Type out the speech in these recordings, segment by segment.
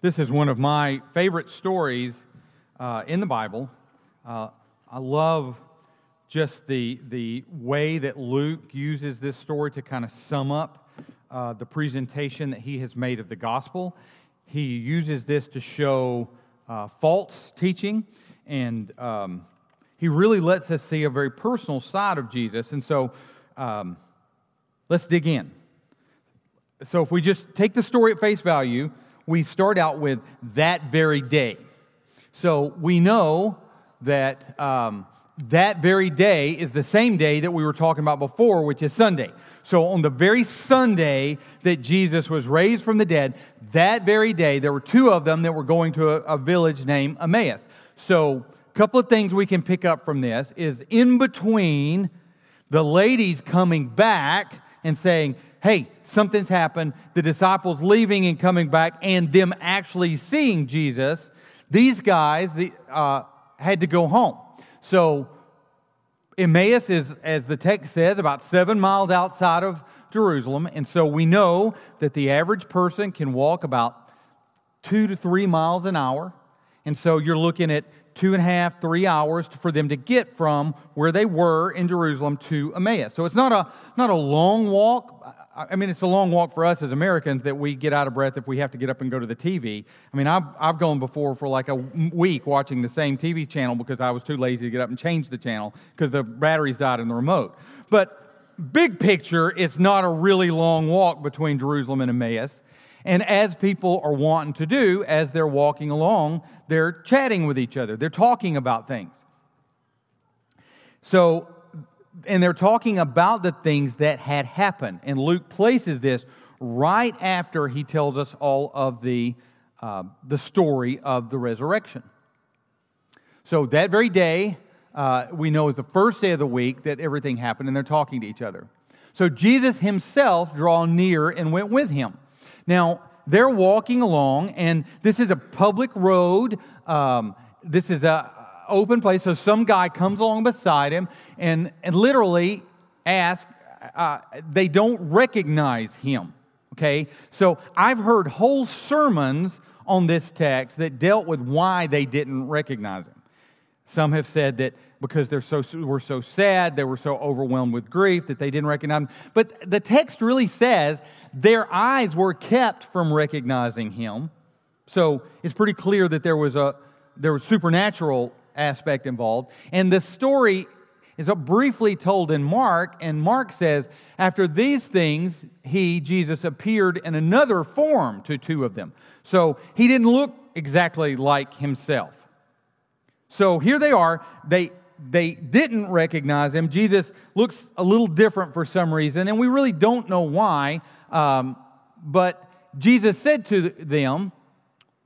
This is one of my favorite stories uh, in the Bible. Uh, I love just the, the way that Luke uses this story to kind of sum up uh, the presentation that he has made of the gospel. He uses this to show uh, false teaching, and um, he really lets us see a very personal side of Jesus. And so um, let's dig in. So, if we just take the story at face value, we start out with that very day. So, we know that um, that very day is the same day that we were talking about before, which is Sunday. So, on the very Sunday that Jesus was raised from the dead, that very day, there were two of them that were going to a, a village named Emmaus. So, a couple of things we can pick up from this is in between the ladies coming back and saying, Hey, something's happened, the disciples leaving and coming back, and them actually seeing Jesus, these guys uh, had to go home. So, Emmaus is, as the text says, about seven miles outside of Jerusalem. And so we know that the average person can walk about two to three miles an hour. And so you're looking at two and a half, three hours for them to get from where they were in Jerusalem to Emmaus. So it's not a, not a long walk. I mean, it's a long walk for us as Americans that we get out of breath if we have to get up and go to the TV. I mean, I've, I've gone before for like a week watching the same TV channel because I was too lazy to get up and change the channel because the batteries died in the remote. But big picture, it's not a really long walk between Jerusalem and Emmaus. And as people are wanting to do, as they're walking along, they're chatting with each other, they're talking about things. So, and they're talking about the things that had happened. And Luke places this right after he tells us all of the, uh, the story of the resurrection. So, that very day, uh, we know is the first day of the week that everything happened, and they're talking to each other. So, Jesus himself drew near and went with him. Now, they're walking along, and this is a public road. Um, this is a open place. So some guy comes along beside him and, and literally asks, uh, they don't recognize him. Okay? So I've heard whole sermons on this text that dealt with why they didn't recognize him. Some have said that because they're so, were so sad, they were so overwhelmed with grief that they didn't recognize him. But the text really says their eyes were kept from recognizing him. So it's pretty clear that there was a there was supernatural aspect involved. And the story is briefly told in Mark, and Mark says, After these things, he, Jesus, appeared in another form to two of them. So he didn't look exactly like himself. So here they are. They, they didn't recognize him. Jesus looks a little different for some reason, and we really don't know why. Um, but Jesus said to them,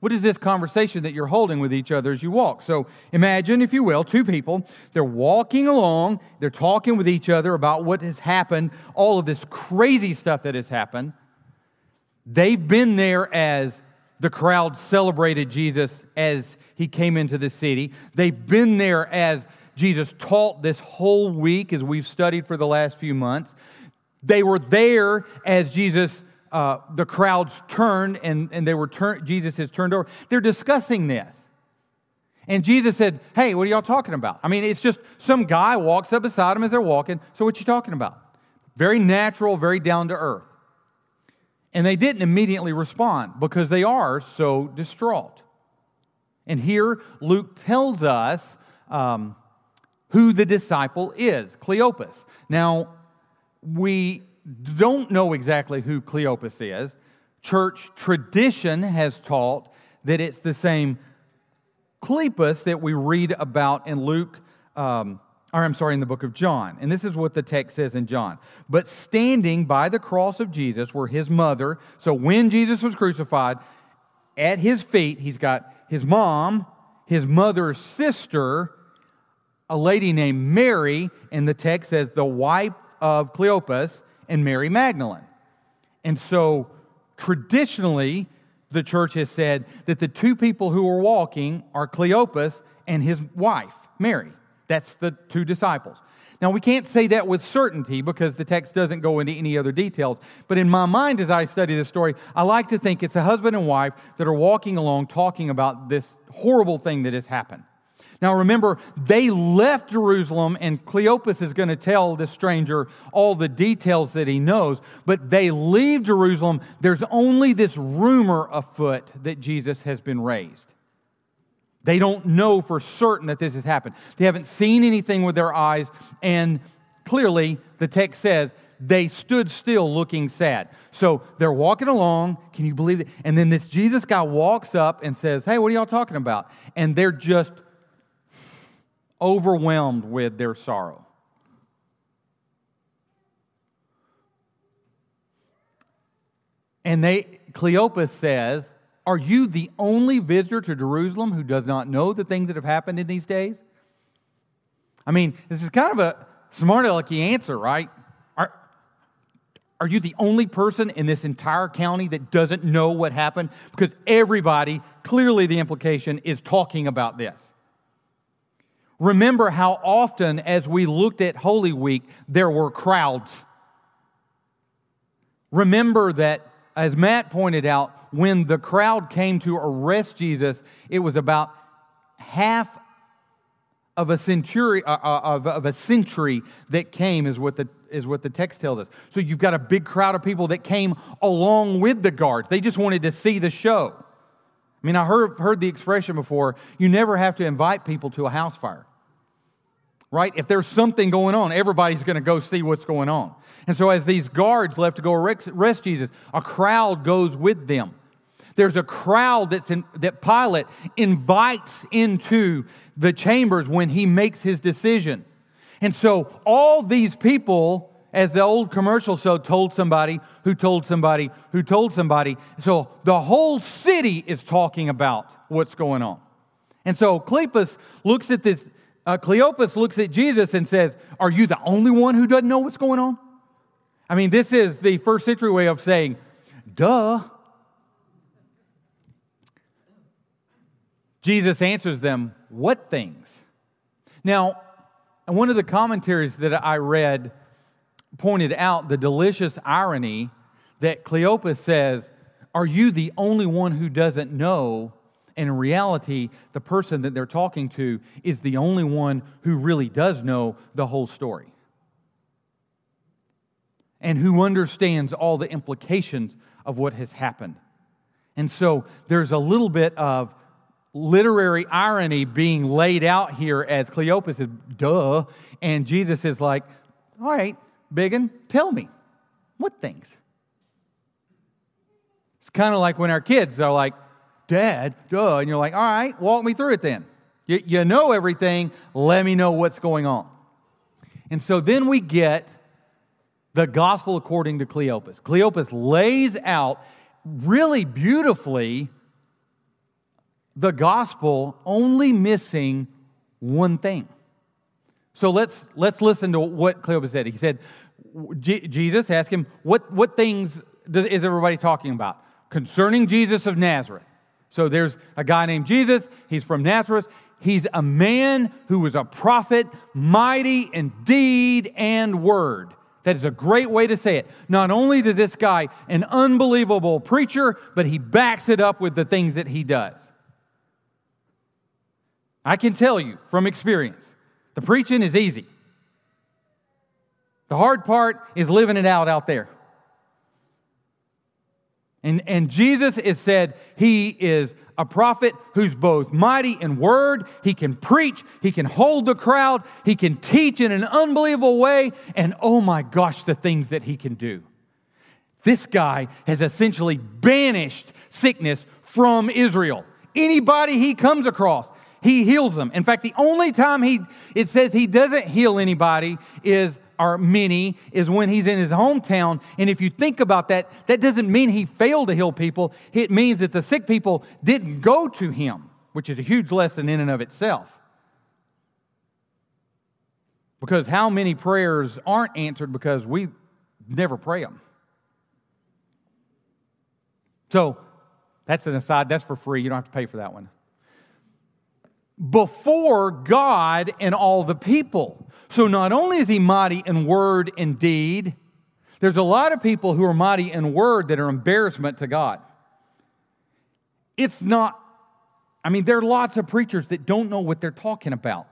What is this conversation that you're holding with each other as you walk? So imagine, if you will, two people. They're walking along, they're talking with each other about what has happened, all of this crazy stuff that has happened. They've been there as the crowd celebrated Jesus as he came into the city. They've been there as Jesus taught this whole week, as we've studied for the last few months. They were there as Jesus, uh, the crowds turned and, and they were turned, Jesus has turned over. They're discussing this. And Jesus said, Hey, what are y'all talking about? I mean, it's just some guy walks up beside him as they're walking. So, what you talking about? Very natural, very down to earth. And they didn't immediately respond because they are so distraught. And here Luke tells us um, who the disciple is Cleopas. Now, we don't know exactly who Cleopas is. Church tradition has taught that it's the same Cleopas that we read about in Luke um, or I'm sorry, in the book of John. And this is what the text says in John. But standing by the cross of Jesus were his mother. So when Jesus was crucified, at his feet, he's got his mom, his mother's sister, a lady named Mary, and the text says the wife of Cleopas, and Mary Magdalene. And so traditionally, the church has said that the two people who are walking are Cleopas and his wife, Mary. That's the two disciples. Now, we can't say that with certainty because the text doesn't go into any other details. But in my mind, as I study this story, I like to think it's a husband and wife that are walking along talking about this horrible thing that has happened. Now, remember, they left Jerusalem, and Cleopas is going to tell this stranger all the details that he knows. But they leave Jerusalem. There's only this rumor afoot that Jesus has been raised. They don't know for certain that this has happened. They haven't seen anything with their eyes, and clearly the text says they stood still looking sad. So they're walking along. Can you believe it? And then this Jesus guy walks up and says, Hey, what are y'all talking about? And they're just overwhelmed with their sorrow. And they Cleopas says, are you the only visitor to Jerusalem who does not know the things that have happened in these days? I mean, this is kind of a smart alecky answer, right? Are, are you the only person in this entire county that doesn't know what happened? Because everybody, clearly the implication, is talking about this. Remember how often, as we looked at Holy Week, there were crowds. Remember that, as Matt pointed out, when the crowd came to arrest Jesus, it was about half of a century uh, uh, of, of a century that came is what the is what the text tells us. So you've got a big crowd of people that came along with the guards. They just wanted to see the show. I mean, I heard, heard the expression before you never have to invite people to a house fire right? If there's something going on, everybody's going to go see what's going on. And so, as these guards left to go arrest Jesus, a crowd goes with them. There's a crowd that's in, that Pilate invites into the chambers when he makes his decision. And so all these people, as the old commercial so told somebody who told somebody who told somebody, so the whole city is talking about what's going on. And so Cleopas looks at this, uh, Cleopas looks at Jesus and says, Are you the only one who doesn't know what's going on? I mean, this is the first century way of saying, duh. Jesus answers them, What things? Now, one of the commentaries that I read pointed out the delicious irony that Cleopas says, Are you the only one who doesn't know? And in reality, the person that they're talking to is the only one who really does know the whole story and who understands all the implications of what has happened. And so there's a little bit of literary irony being laid out here as Cleopas is, duh. And Jesus is like, all right, Biggin, tell me, what things? It's kind of like when our kids are like, Dad, duh. And you're like, all right, walk me through it then. You, you know everything, let me know what's going on. And so then we get the gospel according to Cleopas. Cleopas lays out really beautifully the gospel only missing one thing. So let's, let's listen to what Cleopas said. He said, Jesus asked him, What, what things does, is everybody talking about? Concerning Jesus of Nazareth. So there's a guy named Jesus. He's from Nazareth. He's a man who was a prophet, mighty in deed and word. That is a great way to say it. Not only is this guy an unbelievable preacher, but he backs it up with the things that he does. I can tell you from experience, the preaching is easy. The hard part is living it out out there. And, and Jesus is said he is a prophet who's both mighty in word, he can preach, he can hold the crowd, he can teach in an unbelievable way, and oh my gosh, the things that he can do. This guy has essentially banished sickness from Israel. Anybody he comes across, he heals them. In fact, the only time he it says he doesn't heal anybody is or many is when he's in his hometown. And if you think about that, that doesn't mean he failed to heal people. It means that the sick people didn't go to him, which is a huge lesson in and of itself. Because how many prayers aren't answered because we never pray them? So that's an aside, that's for free. You don't have to pay for that one. Before God and all the people. So not only is he mighty in word and deed, there's a lot of people who are mighty in word that are embarrassment to God. It's not, I mean, there are lots of preachers that don't know what they're talking about.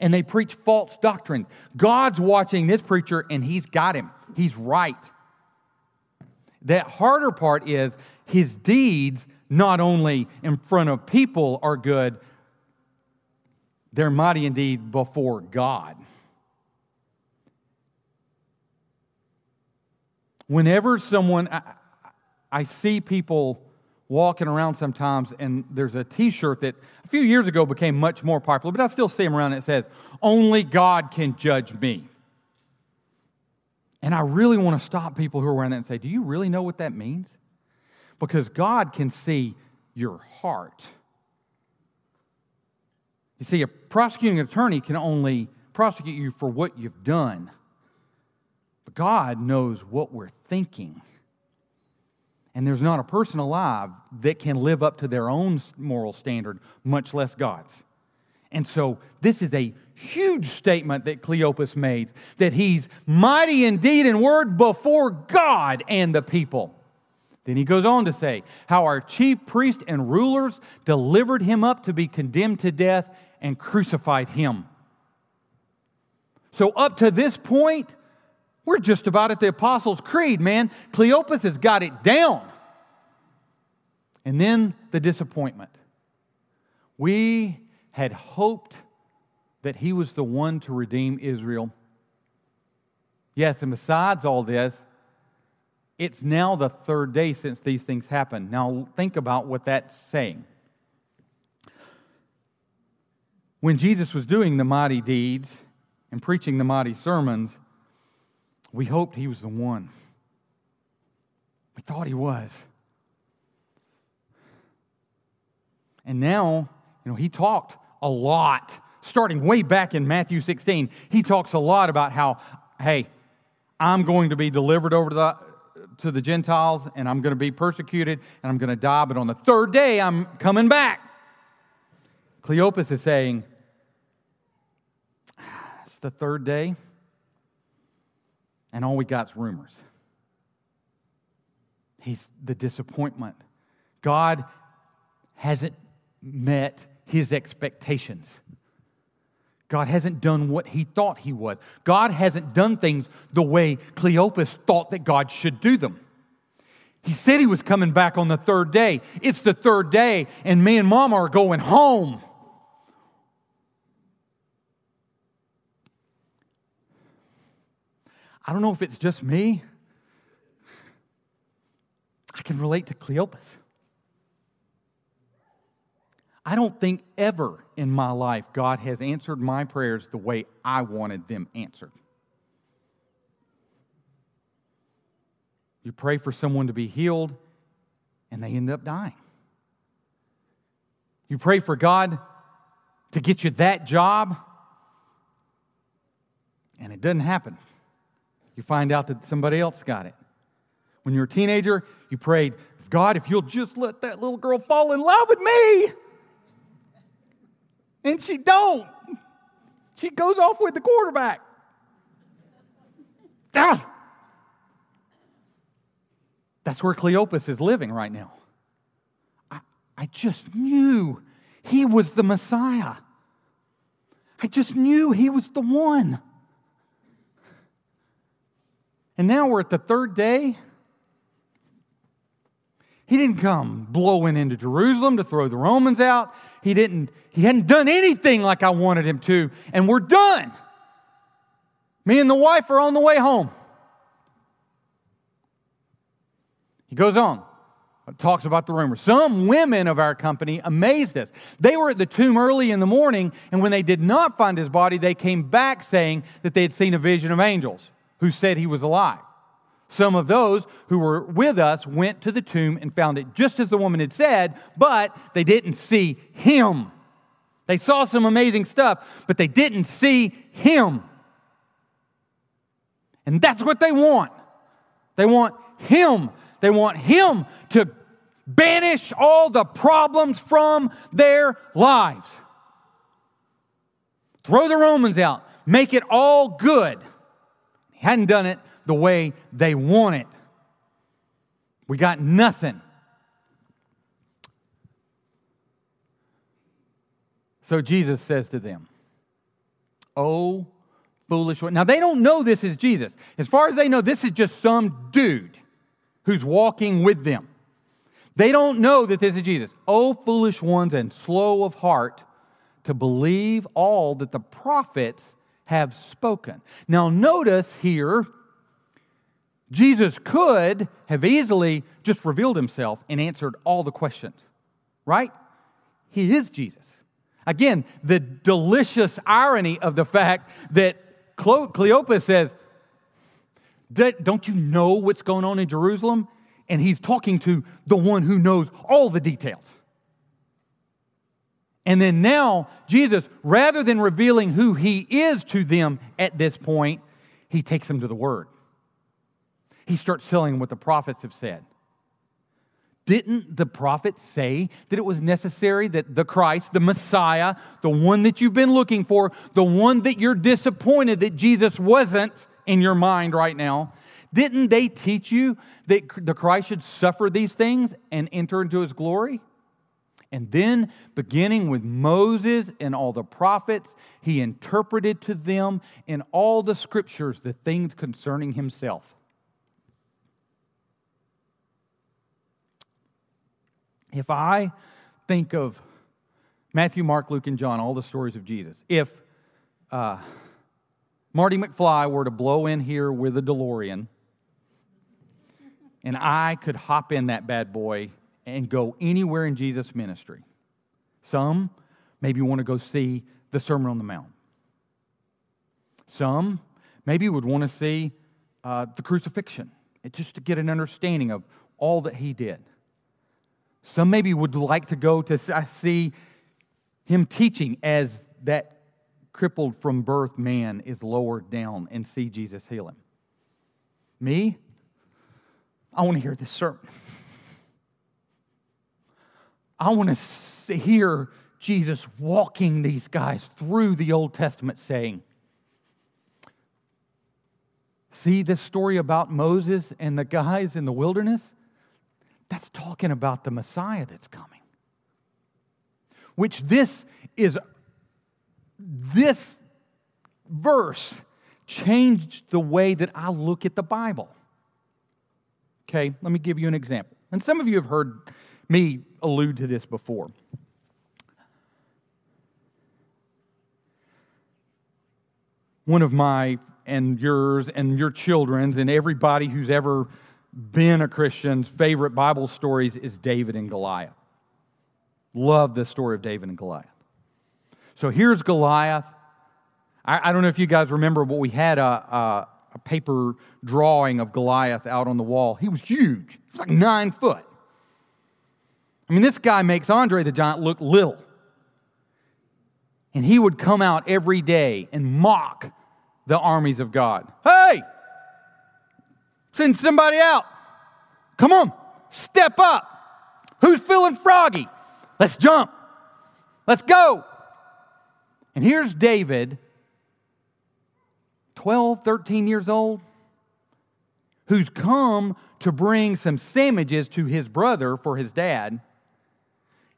And they preach false doctrines. God's watching this preacher and he's got him. He's right. That harder part is his deeds, not only in front of people, are good, they're mighty indeed before God. Whenever someone, I, I see people walking around sometimes, and there's a t shirt that a few years ago became much more popular, but I still see them around. It says, Only God can judge me. And I really want to stop people who are wearing that and say, Do you really know what that means? Because God can see your heart. You see, a prosecuting attorney can only prosecute you for what you've done, but God knows what we're thinking. And there's not a person alive that can live up to their own moral standard, much less God's. And so, this is a huge statement that Cleopas made that he's mighty in deed and word before God and the people. Then he goes on to say how our chief priest and rulers delivered him up to be condemned to death and crucified him. So, up to this point, we're just about at the Apostles' Creed, man. Cleopas has got it down. And then the disappointment. We had hoped that he was the one to redeem Israel. Yes, and besides all this, it's now the third day since these things happened. Now, think about what that's saying. When Jesus was doing the mighty deeds and preaching the mighty sermons, we hoped he was the one. We thought he was. And now, you know, he talked a lot, starting way back in Matthew 16. He talks a lot about how, hey, I'm going to be delivered over to the, to the Gentiles and I'm going to be persecuted and I'm going to die, but on the third day I'm coming back. Cleopas is saying, the third day, and all we got is rumors. He's the disappointment. God hasn't met his expectations. God hasn't done what he thought he was. God hasn't done things the way Cleopas thought that God should do them. He said he was coming back on the third day. It's the third day, and me and mama are going home. I don't know if it's just me. I can relate to Cleopas. I don't think ever in my life God has answered my prayers the way I wanted them answered. You pray for someone to be healed, and they end up dying. You pray for God to get you that job, and it doesn't happen you find out that somebody else got it. When you're a teenager, you prayed, God, if you'll just let that little girl fall in love with me. And she don't. She goes off with the quarterback. Ah! That's where Cleopas is living right now. I, I just knew he was the Messiah. I just knew he was the one. And now we're at the third day. He didn't come blowing into Jerusalem to throw the Romans out. He didn't, he hadn't done anything like I wanted him to. And we're done. Me and the wife are on the way home. He goes on, talks about the rumor. Some women of our company amazed us. They were at the tomb early in the morning, and when they did not find his body, they came back saying that they had seen a vision of angels who said he was alive. Some of those who were with us went to the tomb and found it just as the woman had said, but they didn't see him. They saw some amazing stuff, but they didn't see him. And that's what they want. They want him. They want him to banish all the problems from their lives. Throw the Romans out, make it all good. Hadn't done it the way they want it. We got nothing. So Jesus says to them, Oh, foolish one. Now, they don't know this is Jesus. As far as they know, this is just some dude who's walking with them. They don't know that this is Jesus. Oh, foolish ones and slow of heart to believe all that the prophets have spoken. Now, notice here, Jesus could have easily just revealed himself and answered all the questions, right? He is Jesus. Again, the delicious irony of the fact that Cleopas says, Don't you know what's going on in Jerusalem? And he's talking to the one who knows all the details. And then now, Jesus, rather than revealing who he is to them at this point, he takes them to the Word. He starts telling them what the prophets have said. Didn't the prophets say that it was necessary that the Christ, the Messiah, the one that you've been looking for, the one that you're disappointed that Jesus wasn't in your mind right now, didn't they teach you that the Christ should suffer these things and enter into his glory? And then, beginning with Moses and all the prophets, he interpreted to them in all the scriptures the things concerning himself. If I think of Matthew, Mark, Luke, and John, all the stories of Jesus, if uh, Marty McFly were to blow in here with a DeLorean, and I could hop in that bad boy and go anywhere in Jesus' ministry. Some maybe want to go see the Sermon on the Mount. Some maybe would want to see uh, the crucifixion, just to get an understanding of all that he did. Some maybe would like to go to see him teaching as that crippled from birth man is lowered down and see Jesus heal him. Me, I want to hear this sermon. I want to hear Jesus walking these guys through the Old Testament saying, See this story about Moses and the guys in the wilderness? That's talking about the Messiah that's coming. Which this is, this verse changed the way that I look at the Bible. Okay, let me give you an example. And some of you have heard me allude to this before. One of my and yours and your children's and everybody who's ever been a Christian's favorite Bible stories is David and Goliath. Love the story of David and Goliath. So here's Goliath. I, I don't know if you guys remember, but we had a, a, a, paper drawing of Goliath out on the wall. He was huge, he was like nine foot. I mean, this guy makes Andre the Giant look little. And he would come out every day and mock the armies of God. Hey, Send somebody out. Come on, step up. Who's feeling froggy? Let's jump. Let's go. And here's David, 12, 13 years old, who's come to bring some sandwiches to his brother for his dad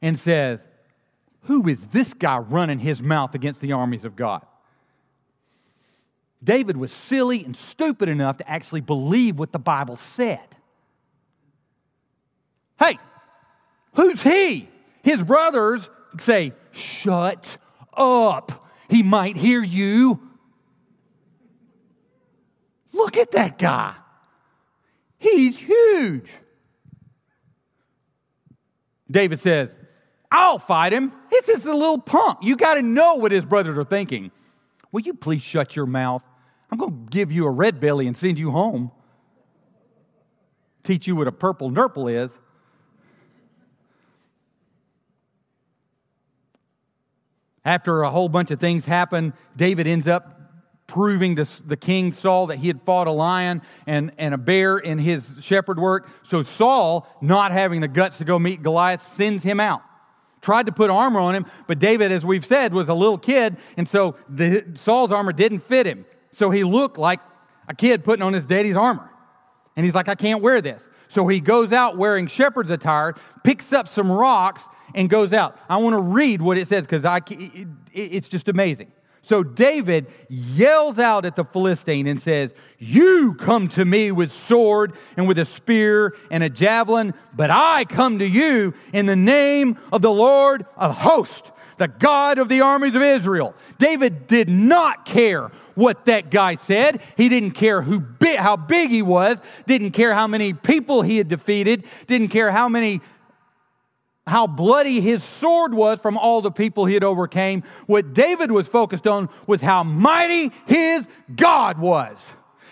and says, Who is this guy running his mouth against the armies of God? David was silly and stupid enough to actually believe what the Bible said. Hey, who's he? His brothers say, Shut up. He might hear you. Look at that guy. He's huge. David says, I'll fight him. This is a little punk. You got to know what his brothers are thinking. Will you please shut your mouth? I'm going to give you a red belly and send you home. Teach you what a purple nurple is. After a whole bunch of things happen, David ends up proving to the king Saul that he had fought a lion and, and a bear in his shepherd work. So Saul, not having the guts to go meet Goliath, sends him out. Tried to put armor on him, but David, as we've said, was a little kid, and so the, Saul's armor didn't fit him. So he looked like a kid putting on his daddy's armor. And he's like, I can't wear this. So he goes out wearing shepherd's attire, picks up some rocks, and goes out. I want to read what it says because I, it, it's just amazing. So David yells out at the Philistine and says, You come to me with sword and with a spear and a javelin, but I come to you in the name of the Lord of hosts, the God of the armies of Israel. David did not care what that guy said. He didn't care who how big he was, didn't care how many people he had defeated, didn't care how many how bloody his sword was from all the people he had overcame. What David was focused on was how mighty his God was.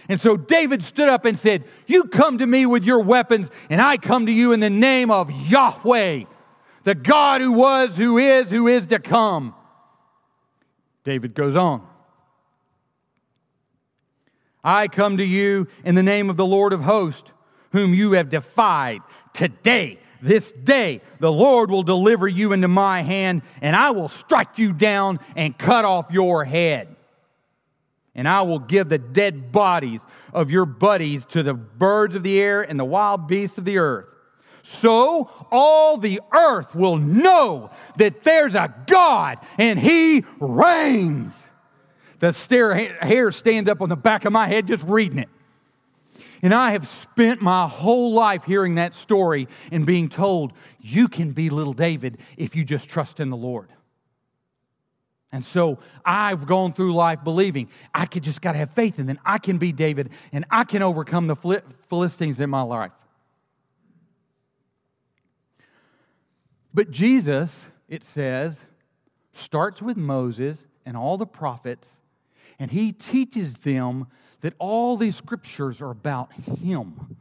And so David stood up and said, You come to me with your weapons, and I come to you in the name of Yahweh, the God who was, who is, who is to come. David goes on. I come to you in the name of the Lord of hosts, whom you have defied. Today this day the Lord will deliver you into my hand, and I will strike you down and cut off your head. And I will give the dead bodies of your buddies to the birds of the air and the wild beasts of the earth. So all the earth will know that there's a God and He reigns. The hair stands up on the back of my head just reading it. And I have spent my whole life hearing that story and being told, you can be little David if you just trust in the Lord. And so I've gone through life believing I could just got to have faith and then I can be David and I can overcome the Philistines in my life. But Jesus, it says, starts with Moses and all the prophets, and he teaches them that all these scriptures are about Him.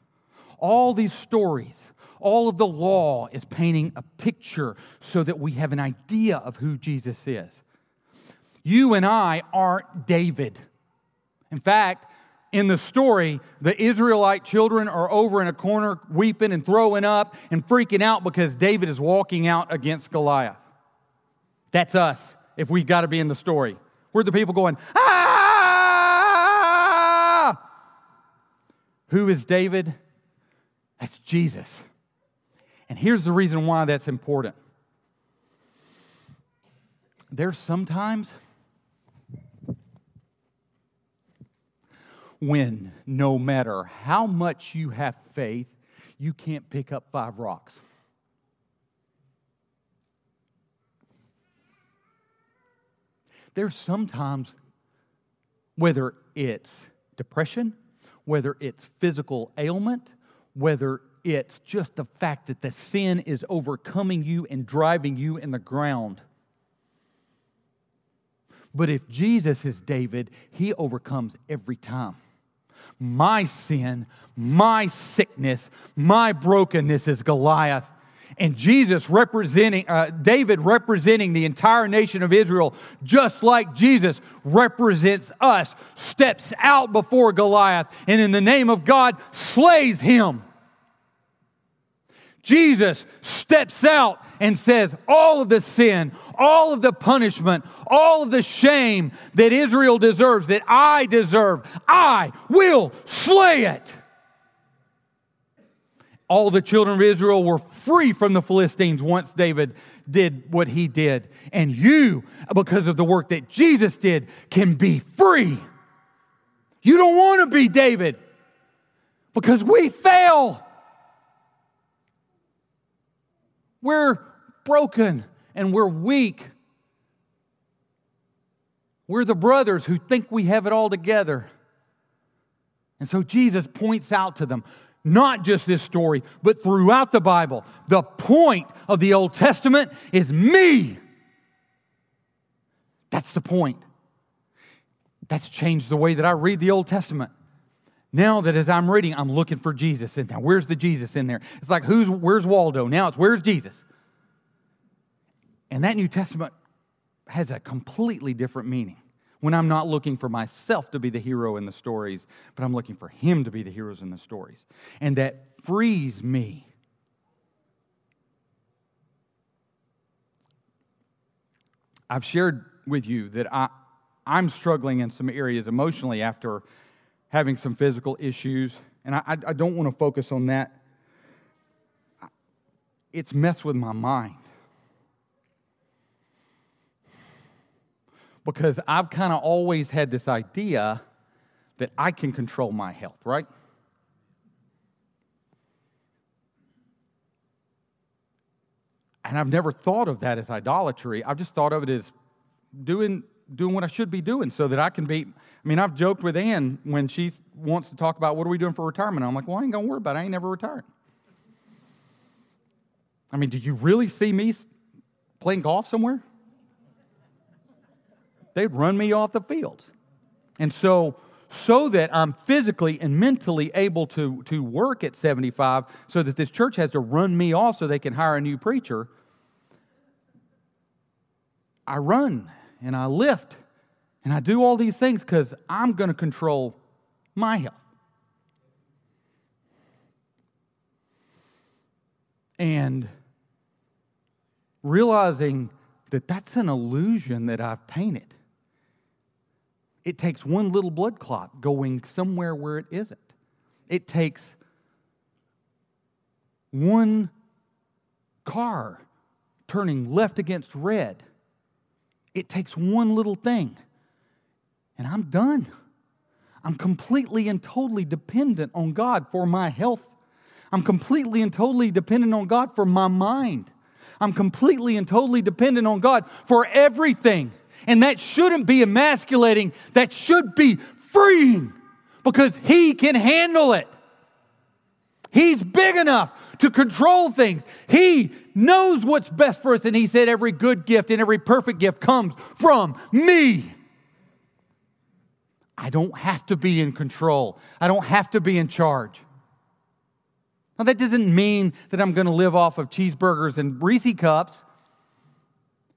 All these stories, all of the law is painting a picture so that we have an idea of who Jesus is. You and I aren't David. In fact, in the story, the Israelite children are over in a corner weeping and throwing up and freaking out because David is walking out against Goliath. That's us if we've got to be in the story. We're the people going, ah! Who is David? That's Jesus. And here's the reason why that's important. There's sometimes when no matter how much you have faith, you can't pick up five rocks. There's sometimes, whether it's depression, whether it's physical ailment, whether it's just the fact that the sin is overcoming you and driving you in the ground. But if Jesus is David, he overcomes every time. My sin, my sickness, my brokenness is Goliath and Jesus representing, uh, David representing the entire nation of Israel, just like Jesus represents us, steps out before Goliath and in the name of God slays him. Jesus steps out and says, All of the sin, all of the punishment, all of the shame that Israel deserves, that I deserve, I will slay it all the children of Israel were free from the Philistines once David did what he did. And you, because of the work that Jesus did, can be free. You don't want to be David because we fail. We're broken and we're weak. We're the brothers who think we have it all together. And so Jesus points out to them not just this story, but throughout the Bible. The point of the Old Testament is me. That's the point. That's changed the way that I read the Old Testament. Now that as I'm reading, I'm looking for Jesus. And now where's the Jesus in there? It's like who's where's Waldo? Now it's where's Jesus? And that New Testament has a completely different meaning. When I'm not looking for myself to be the hero in the stories, but I'm looking for Him to be the heroes in the stories. And that frees me. I've shared with you that I, I'm struggling in some areas emotionally after having some physical issues, and I, I don't want to focus on that. It's messed with my mind. Because I've kind of always had this idea that I can control my health, right? And I've never thought of that as idolatry. I've just thought of it as doing, doing what I should be doing so that I can be. I mean, I've joked with Ann when she wants to talk about what are we doing for retirement. I'm like, well, I ain't to worry about it. I ain't never retired. I mean, do you really see me playing golf somewhere? They'd run me off the field. And so, so that I'm physically and mentally able to, to work at 75, so that this church has to run me off so they can hire a new preacher, I run and I lift and I do all these things because I'm going to control my health. And realizing that that's an illusion that I've painted. It takes one little blood clot going somewhere where it isn't. It takes one car turning left against red. It takes one little thing, and I'm done. I'm completely and totally dependent on God for my health. I'm completely and totally dependent on God for my mind. I'm completely and totally dependent on God for everything. And that shouldn't be emasculating, that should be freeing because He can handle it. He's big enough to control things. He knows what's best for us. And He said, Every good gift and every perfect gift comes from me. I don't have to be in control, I don't have to be in charge. Now, that doesn't mean that I'm going to live off of cheeseburgers and Reese cups.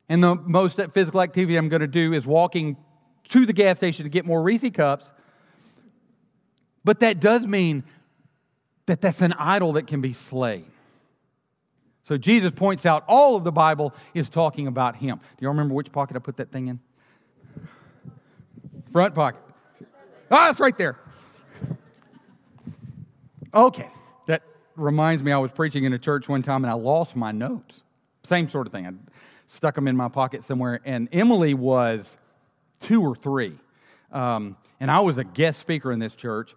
And the most physical activity I'm going to do is walking to the gas station to get more Reese cups. But that does mean that that's an idol that can be slain. So Jesus points out all of the Bible is talking about him. Do y'all remember which pocket I put that thing in? Front pocket. Ah, it's right there. Okay. That reminds me, I was preaching in a church one time and I lost my notes. Same sort of thing. I stuck them in my pocket somewhere. And Emily was two or three. Um, and I was a guest speaker in this church.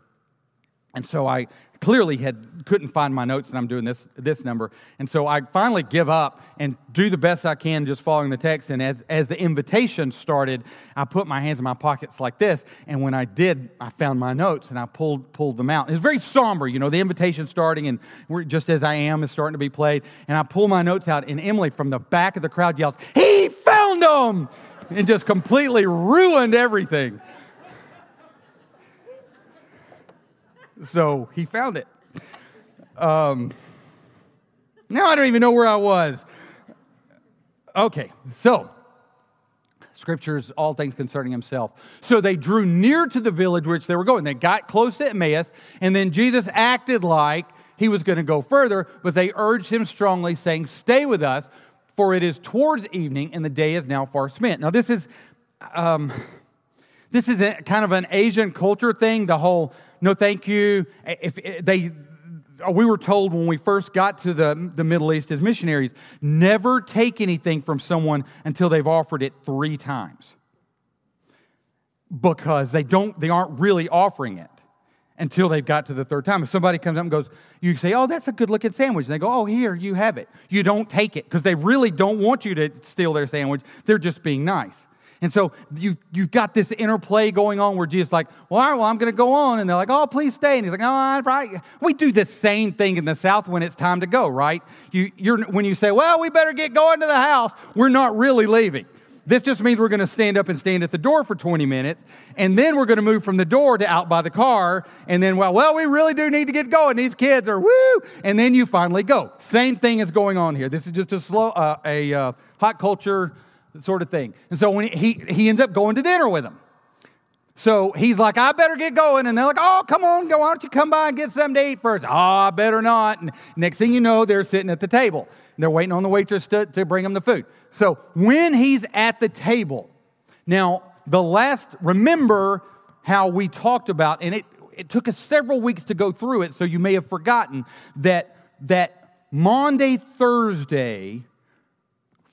And so I clearly had couldn't find my notes and I'm doing this this number. And so I finally give up and do the best I can just following the text. And as, as the invitation started, I put my hands in my pockets like this. And when I did, I found my notes and I pulled pulled them out. It was very somber, you know, the invitation starting and we're just as I am is starting to be played. And I pull my notes out, and Emily from the back of the crowd yells, He found them! And just completely ruined everything. So he found it. Um, now I don't even know where I was. Okay, so scriptures, all things concerning himself. So they drew near to the village which they were going. They got close to Emmaus, and then Jesus acted like he was going to go further, but they urged him strongly, saying, Stay with us, for it is towards evening, and the day is now far spent. Now, this is. Um, this is a, kind of an Asian culture thing, the whole no thank you. Eh, if eh, they, uh, we were told when we first got to the, the Middle East as missionaries, never take anything from someone until they've offered it three times. Because they don't, they aren't really offering it until they've got to the third time. If somebody comes up and goes, you say, Oh, that's a good looking sandwich. And they go, Oh, here, you have it. You don't take it because they really don't want you to steal their sandwich. They're just being nice. And so you, you've got this interplay going on where Jesus like, well, all right, well, I'm going to go on. And they're like, oh, please stay. And he's like, oh, right. We do the same thing in the South when it's time to go, right? You, you're, when you say, well, we better get going to the house, we're not really leaving. This just means we're going to stand up and stand at the door for 20 minutes, and then we're going to move from the door to out by the car, and then, well, well, we really do need to get going. These kids are woo, and then you finally go. Same thing is going on here. This is just a slow, uh, a uh, hot culture sort of thing. And so when he, he ends up going to dinner with them. So he's like, I better get going. And they're like, oh, come on, go. Why don't you come by and get something to eat first? Oh, I better not. And next thing you know, they're sitting at the table. They're waiting on the waitress to, to bring them the food. So when he's at the table, now the last, remember how we talked about, and it, it took us several weeks to go through it, so you may have forgotten that, that Monday, Thursday,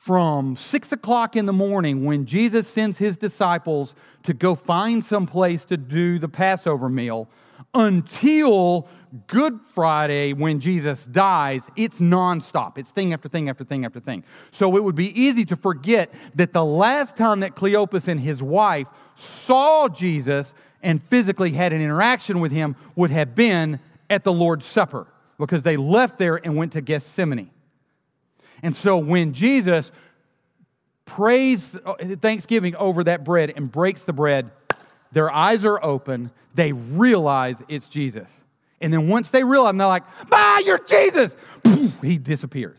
from six o'clock in the morning when Jesus sends his disciples to go find some place to do the Passover meal until Good Friday when Jesus dies, it's nonstop. It's thing after thing after thing after thing. So it would be easy to forget that the last time that Cleopas and his wife saw Jesus and physically had an interaction with him would have been at the Lord's Supper because they left there and went to Gethsemane. And so when Jesus prays uh, thanksgiving over that bread and breaks the bread, their eyes are open. They realize it's Jesus. And then once they realize, they're like, Bah, you're Jesus. He disappears.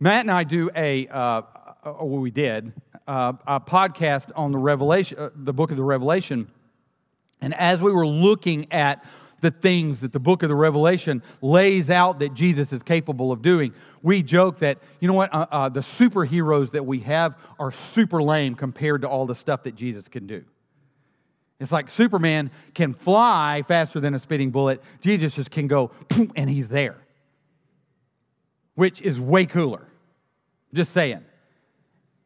Matt and I do a, uh, uh well, we did, uh, a podcast on the Revelation, uh, the book of the Revelation. And as we were looking at the things that the book of the Revelation lays out that Jesus is capable of doing. We joke that, you know what, uh, uh, the superheroes that we have are super lame compared to all the stuff that Jesus can do. It's like Superman can fly faster than a speeding bullet, Jesus just can go, and he's there, which is way cooler. Just saying.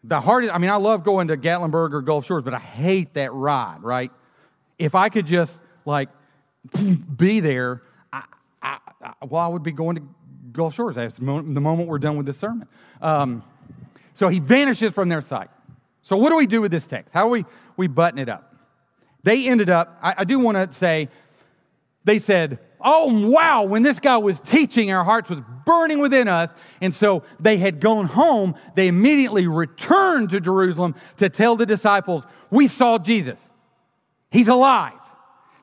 The hardest, I mean, I love going to Gatlinburg or Gulf Shores, but I hate that ride, right? If I could just like be there, I, I, I, well, I would be going to Gulf Shores. That's the moment we're done with this sermon. Um, so he vanishes from their sight. So what do we do with this text? How do we, we button it up? They ended up, I, I do want to say, they said, Oh, wow, when this guy was teaching, our hearts was burning within us. And so they had gone home. They immediately returned to Jerusalem to tell the disciples, We saw Jesus. He's alive.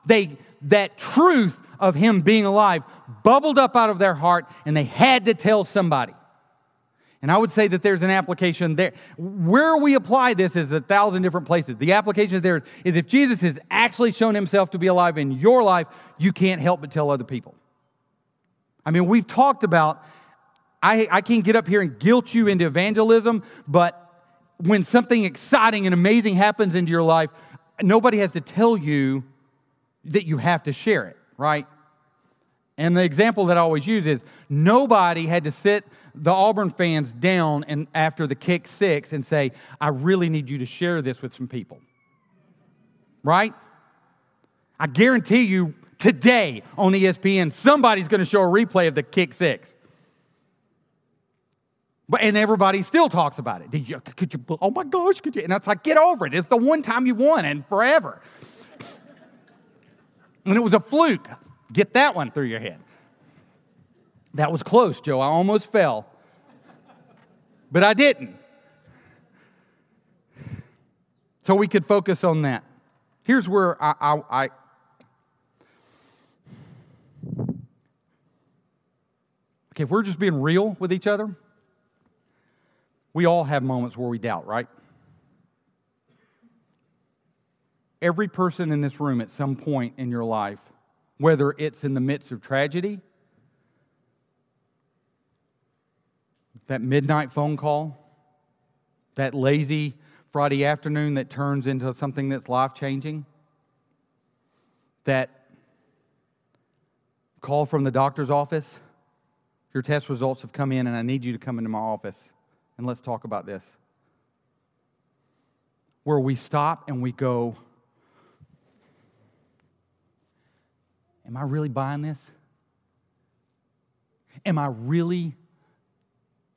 They, that truth of him being alive bubbled up out of their heart and they had to tell somebody. And I would say that there's an application there. Where we apply this is a thousand different places. The application there is if Jesus has actually shown himself to be alive in your life, you can't help but tell other people. I mean, we've talked about, I, I can't get up here and guilt you into evangelism, but when something exciting and amazing happens into your life, nobody has to tell you that you have to share it, right? And the example that I always use is nobody had to sit the Auburn fans down and after the kick six and say, I really need you to share this with some people. Right? I guarantee you today on ESPN, somebody's going to show a replay of the kick six. But, and everybody still talks about it. Did you, could you, oh my gosh, could you? And it's like, get over it. It's the one time you won and forever and it was a fluke. Get that one through your head. That was close, Joe. I almost fell, but I didn't. So we could focus on that. Here's where I, I, I Okay, if we're just being real with each other, we all have moments where we doubt, right? Every person in this room at some point in your life, whether it's in the midst of tragedy, that midnight phone call, that lazy Friday afternoon that turns into something that's life changing, that call from the doctor's office, your test results have come in and I need you to come into my office and let's talk about this. Where we stop and we go, Am I really buying this? Am I really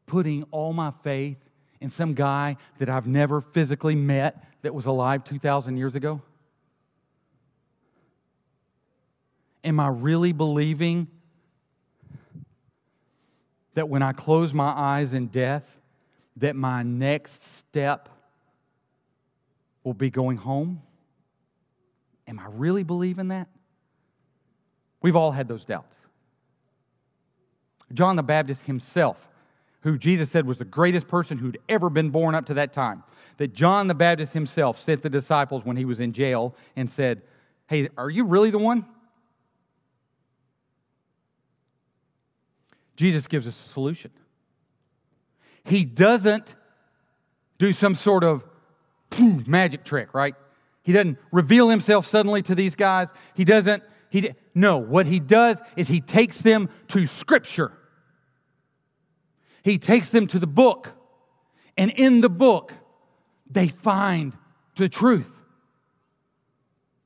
putting all my faith in some guy that I've never physically met that was alive 2,000 years ago? Am I really believing that when I close my eyes in death, that my next step will be going home? Am I really believing that? We've all had those doubts. John the Baptist himself who Jesus said was the greatest person who'd ever been born up to that time, that John the Baptist himself sent the disciples when he was in jail and said, Hey, are you really the one? Jesus gives us a solution. He doesn't do some sort of magic trick, right? He doesn't reveal himself suddenly to these guys. He doesn't, he, no, what he does is he takes them to Scripture. He takes them to the book. And in the book, they find the truth.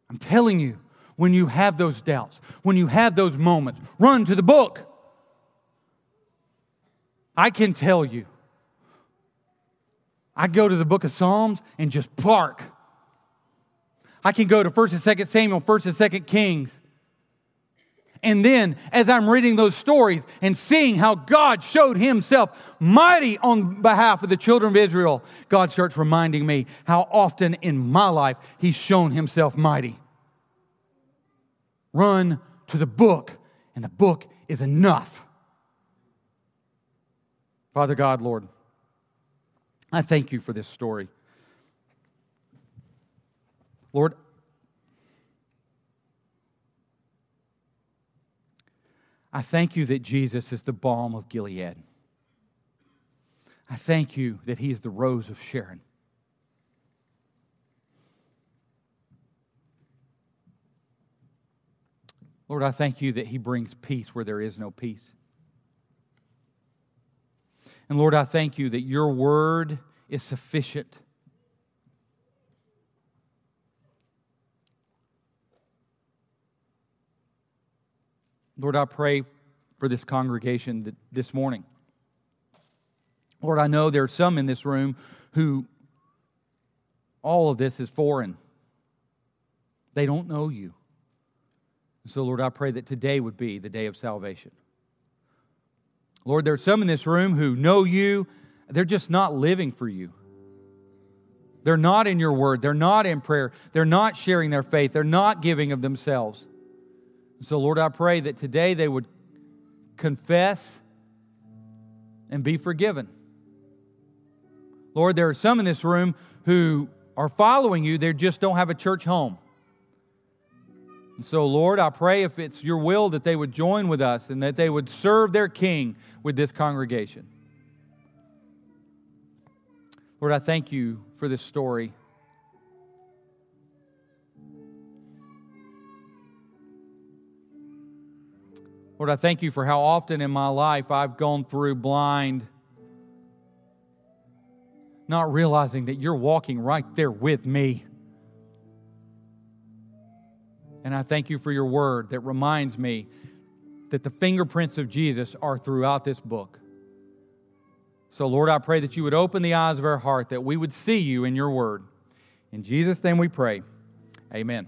I'm telling you, when you have those doubts, when you have those moments, run to the book. I can tell you, I go to the book of Psalms and just bark. I can go to 1st and 2nd Samuel, 1st and 2nd Kings. And then, as I'm reading those stories and seeing how God showed himself mighty on behalf of the children of Israel, God starts reminding me how often in my life he's shown himself mighty. Run to the book, and the book is enough. Father God, Lord, I thank you for this story. Lord, I thank you that Jesus is the balm of Gilead. I thank you that he is the rose of Sharon. Lord, I thank you that he brings peace where there is no peace. And Lord, I thank you that your word is sufficient. Lord, I pray for this congregation this morning. Lord, I know there are some in this room who all of this is foreign. They don't know you. So, Lord, I pray that today would be the day of salvation. Lord, there are some in this room who know you, they're just not living for you. They're not in your word, they're not in prayer, they're not sharing their faith, they're not giving of themselves. So, Lord, I pray that today they would confess and be forgiven. Lord, there are some in this room who are following you, they just don't have a church home. And so, Lord, I pray if it's your will that they would join with us and that they would serve their King with this congregation. Lord, I thank you for this story. Lord, I thank you for how often in my life I've gone through blind, not realizing that you're walking right there with me. And I thank you for your word that reminds me that the fingerprints of Jesus are throughout this book. So, Lord, I pray that you would open the eyes of our heart, that we would see you in your word. In Jesus' name we pray. Amen.